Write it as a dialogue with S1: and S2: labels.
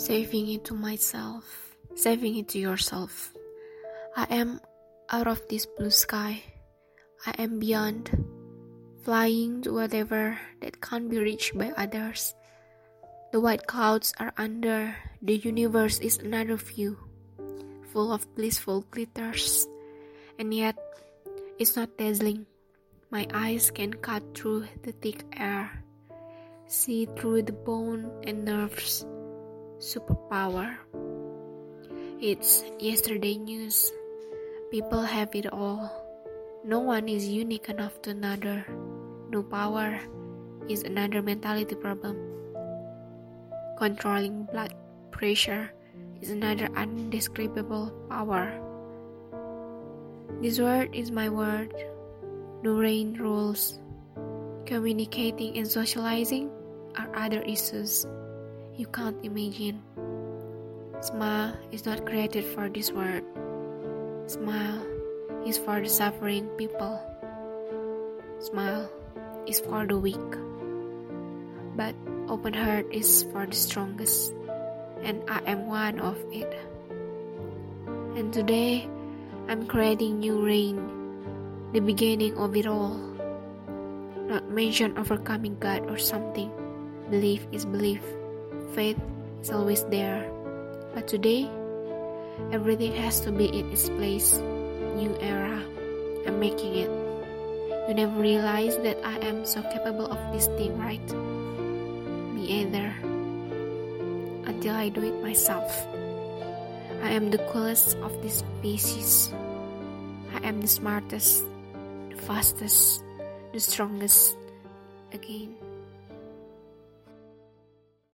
S1: saving it to myself, saving it to yourself. I am out of this blue sky. I am beyond, flying to whatever that can't be reached by others. The white clouds are under, the universe is another view, full of blissful glitters, and yet it's not dazzling. My eyes can cut through the thick air, see through the bone and nerves. Superpower. It's yesterday news. People have it all. No one is unique enough to another. No power is another mentality problem. Controlling blood pressure is another undescribable power. This word is my word. No rain rules. Communicating and socializing are other issues you can't imagine. Smile is not created for this world. Smile is for the suffering people. Smile is for the weak. But open heart is for the strongest, and I am one of it. And today, I'm creating new reign, the beginning of it all. Not mention overcoming God or something. Belief is belief. Faith is always there. But today, Everything has to be in its place. New era. I'm making it. You never realize that I am so capable of this thing, right? Me either. Until I do it myself. I am the coolest of this species. I am the smartest, the fastest, the strongest again.